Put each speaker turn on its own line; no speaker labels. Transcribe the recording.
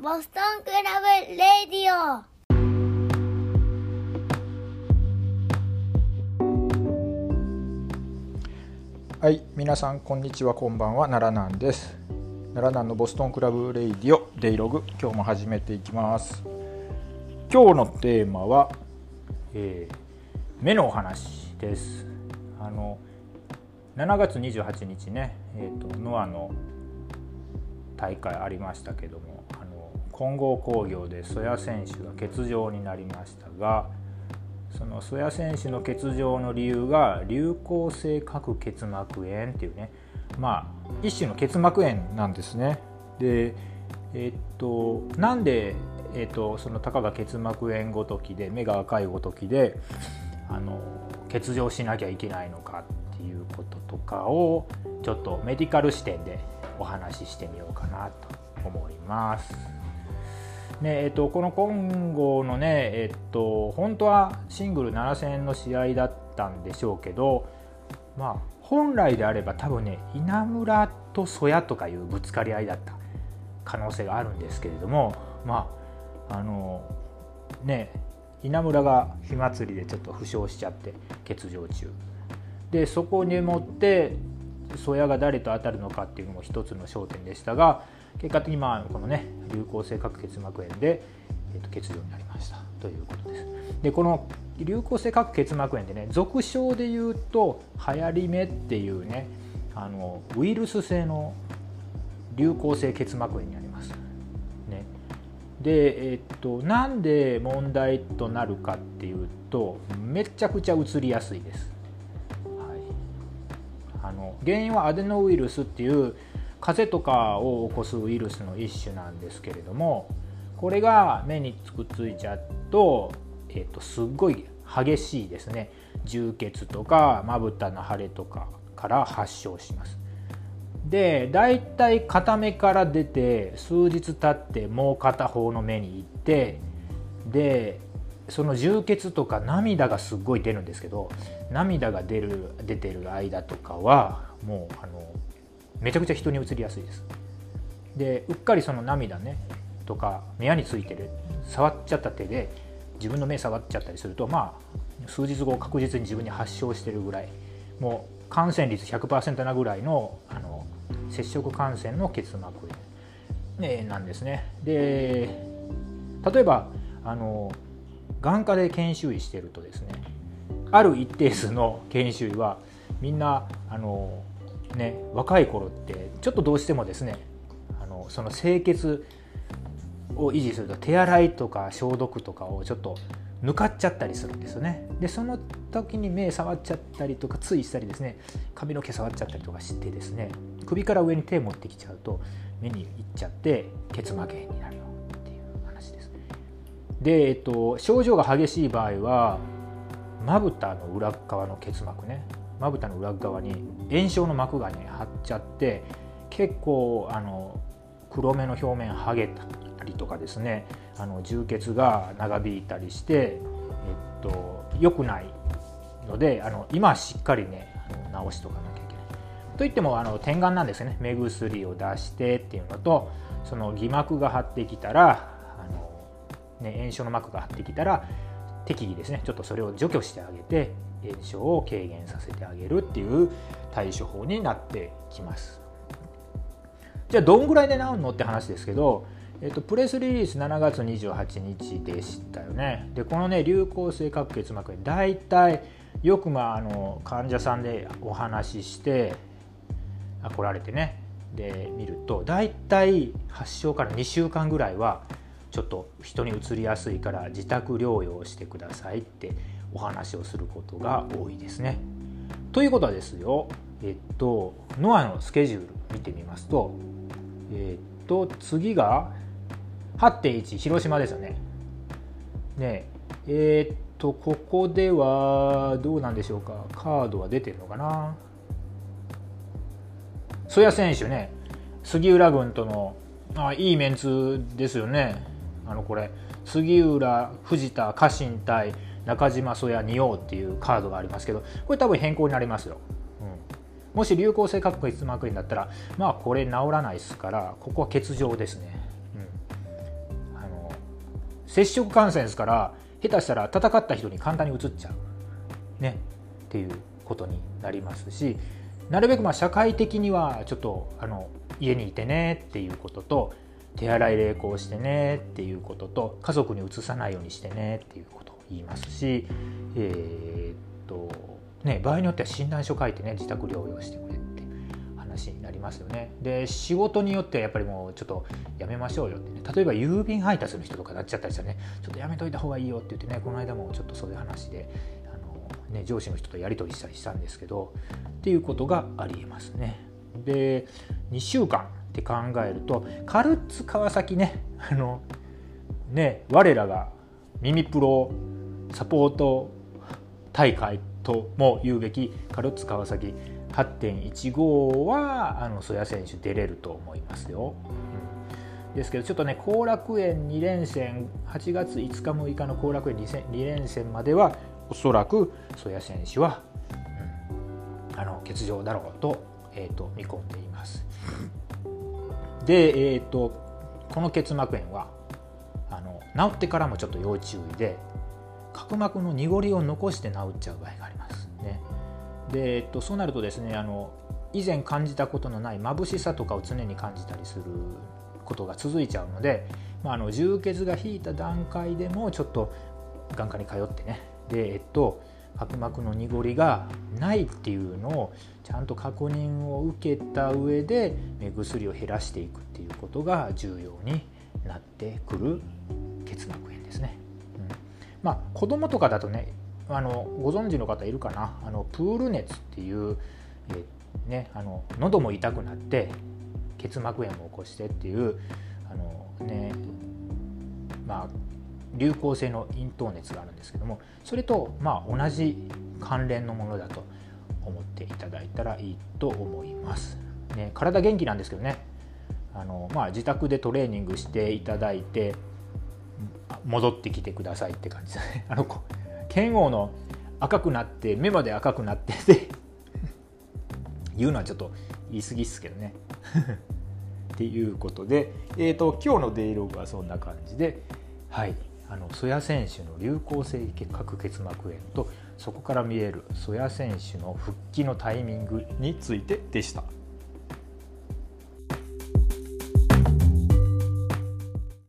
ボストンクラブレディオ
はい、皆さんこんにちは、こんばんは、奈良南です。奈良南のボストンクラブレイディオデイログ、今日も始めていきます。今日のテーマは、えー目のお話です。あの7月28日ね、えー、とノアの大会ありましたけども、混合工業で曽谷選手が欠場になりましたが。その曽谷選手の欠場の理由が流行性角結膜炎っていうねまあ一種の結膜炎なんですね。でえっとなんで、えっと、そのたかが結膜炎ごときで目が赤いごときであの欠場しなきゃいけないのかっていうこととかをちょっとメディカル視点でお話ししてみようかなと思います。ねえっと、この混合のね、えっと、本当はシングル7戦の試合だったんでしょうけど、まあ、本来であれば多分ね稲村と曽谷とかいうぶつかり合いだった可能性があるんですけれどもまああのね稲村が火祭りでちょっと負傷しちゃって欠場中でそこにもって曽谷が誰と当たるのかっていうのも一つの焦点でしたが結果的にまあこのね流行性角結膜炎で、えー、と欠場になりましたということです。でこの流行性角結膜炎でね俗称で言うと流行り目っていうねあのウイルス性の流行性結膜炎になります。ね、で、えっと、なんで問題となるかっていうとめちゃくちゃうつりやすいです。原因はアデノウイルスっていう風邪とかを起こすウイルスの一種なんですけれどもこれが目にくっついちゃうと,、えっとすっごい激しいですね充血とかまぶたの腫れとかから発症します。で大体片目から出て数日経ってもう片方の目に行ってでその充血とか涙がすっごい出るんですけど涙が出る出てる間とかはもうあのめちゃくちゃ人に移りやすいです。でうっかりその涙ねとか目やについてる触っちゃった手で自分の目触っちゃったりするとまあ数日後確実に自分に発症してるぐらいもう感染率100%なぐらいのあの接触感染の結膜炎、ね、なんですね。で例えばあの眼科で研修医してるとですねある一定数の研修医はみんなあの、ね、若い頃ってちょっとどうしてもですねあのその清潔を維持すると手洗いとか消毒とかをちょっと抜かっちゃったりするんですよね。でその時に目触っちゃったりとかついしたりですね髪の毛触っちゃったりとかしてですね首から上に手持ってきちゃうと目にいっちゃって結膜炎になるよっていう話です。で、えっと、症状が激しい場合はまぶたの裏側の結膜ねまぶたの裏側に炎症の膜がね張っちゃって結構あの黒目の表面剥げたりとかですねあの充血が長引いたりして、えっと、良くないのであの今しっかりねあの治しとかなきゃいけない。といってもあの点眼なんですね目薬を出してっていうのとその偽膜が張ってきたらあの、ね、炎症の膜が張ってきたら適宜ですねちょっとそれを除去してあげて炎症を軽減させてあげるっていう対処法になってきます。じゃあどんぐらいで治るのって話ですけど、えっと、プレスリリース7月28日でしたよね。でこのね流行性角結膜炎大体よくまああの患者さんでお話ししてあ来られてねで見ると大体発症から2週間ぐらいはちょっと人にうつりやすいから自宅療養してくださいってお話をすることが多いですね。ということはですよ、えっと、ノアのスケジュール見てみますと、えっと、次が8.1広島ですよね。ねえー、っとここではどうなんでしょうかカードは出てるのかな曽谷選手ね杉浦軍とのあいいメンツですよねあのこれ杉浦藤田家臣対中島曽谷仁王っていうカードがありますけどこれ多分変更になりますよ、うん、もし流行性角結膜炎だったらまあこれ治らないですからここは欠場ですね、接触感染ですから下手したら戦った人に簡単にうつっちゃう、ね、っていうことになりますしなるべくまあ社会的にはちょっとあの家にいてねっていうことと手洗い励行してねっていうことと家族にうつさないようにしてねっていうこと。を言いますし、えー、っとね、場合によっては診断書書いてね自宅療養してくれって話になりますよね。で仕事によってはやっぱりもうちょっとやめましょうよってね例えば郵便配達の人とかなっちゃったりしたらねちょっとやめといた方がいいよって言ってねこの間もちょっとそういう話であの、ね、上司の人とやり取りしたりしたんですけどっていうことがありえますね。で2週間って考えるとカルッツ川崎ねあのね我らが耳プロサポート大会とも言うべきカルッツ川崎8.15はあの曽谷選手出れると思いますよ。うん、ですけどちょっとね後楽園2連戦8月5日6日の後楽園 2, 2連戦まではおそらく曽谷選手は、うん、あの欠場だろうと,、えーと、見込んでいます。で、えーと、この結膜炎はあの治ってからもちょっと要注意で角膜の濁りを残して治っちゃう場合がありますね。で、えっと、そうなるとですねあの以前感じたことのない眩しさとかを常に感じたりすることが続いちゃうので、まあ、あの充血が引いた段階でもちょっと眼科に通ってねで、えっと、角膜の濁りがないっていうのをちゃんと確認を受けた上で目薬を減らしていくっていうことが重要になってくる結膜炎ですね。まあ、子供とかだとねあのご存知の方いるかな？あのプール熱っていう、えね、あの喉も痛くなって結膜炎も起こしてっていうあの、ねまあ、流行性の咽頭熱があるんですけどもそれとまあ同じ関連のものだと思っていただいたらいいと思います。ね、体元気なんですけどねあの、まあ、自宅でトレーニングしていただいて戻ってきてくださいって感じですね。あの剣王の赤くなって目まで赤くなってで 言うのはちょっと言い過ぎっすけどね。っていうことで、えーと、今日のデイログはそんな感じで、はい、あの曽谷選手の流行性角結膜炎とそこから見える曽谷選手の復帰のタイミングについてでした。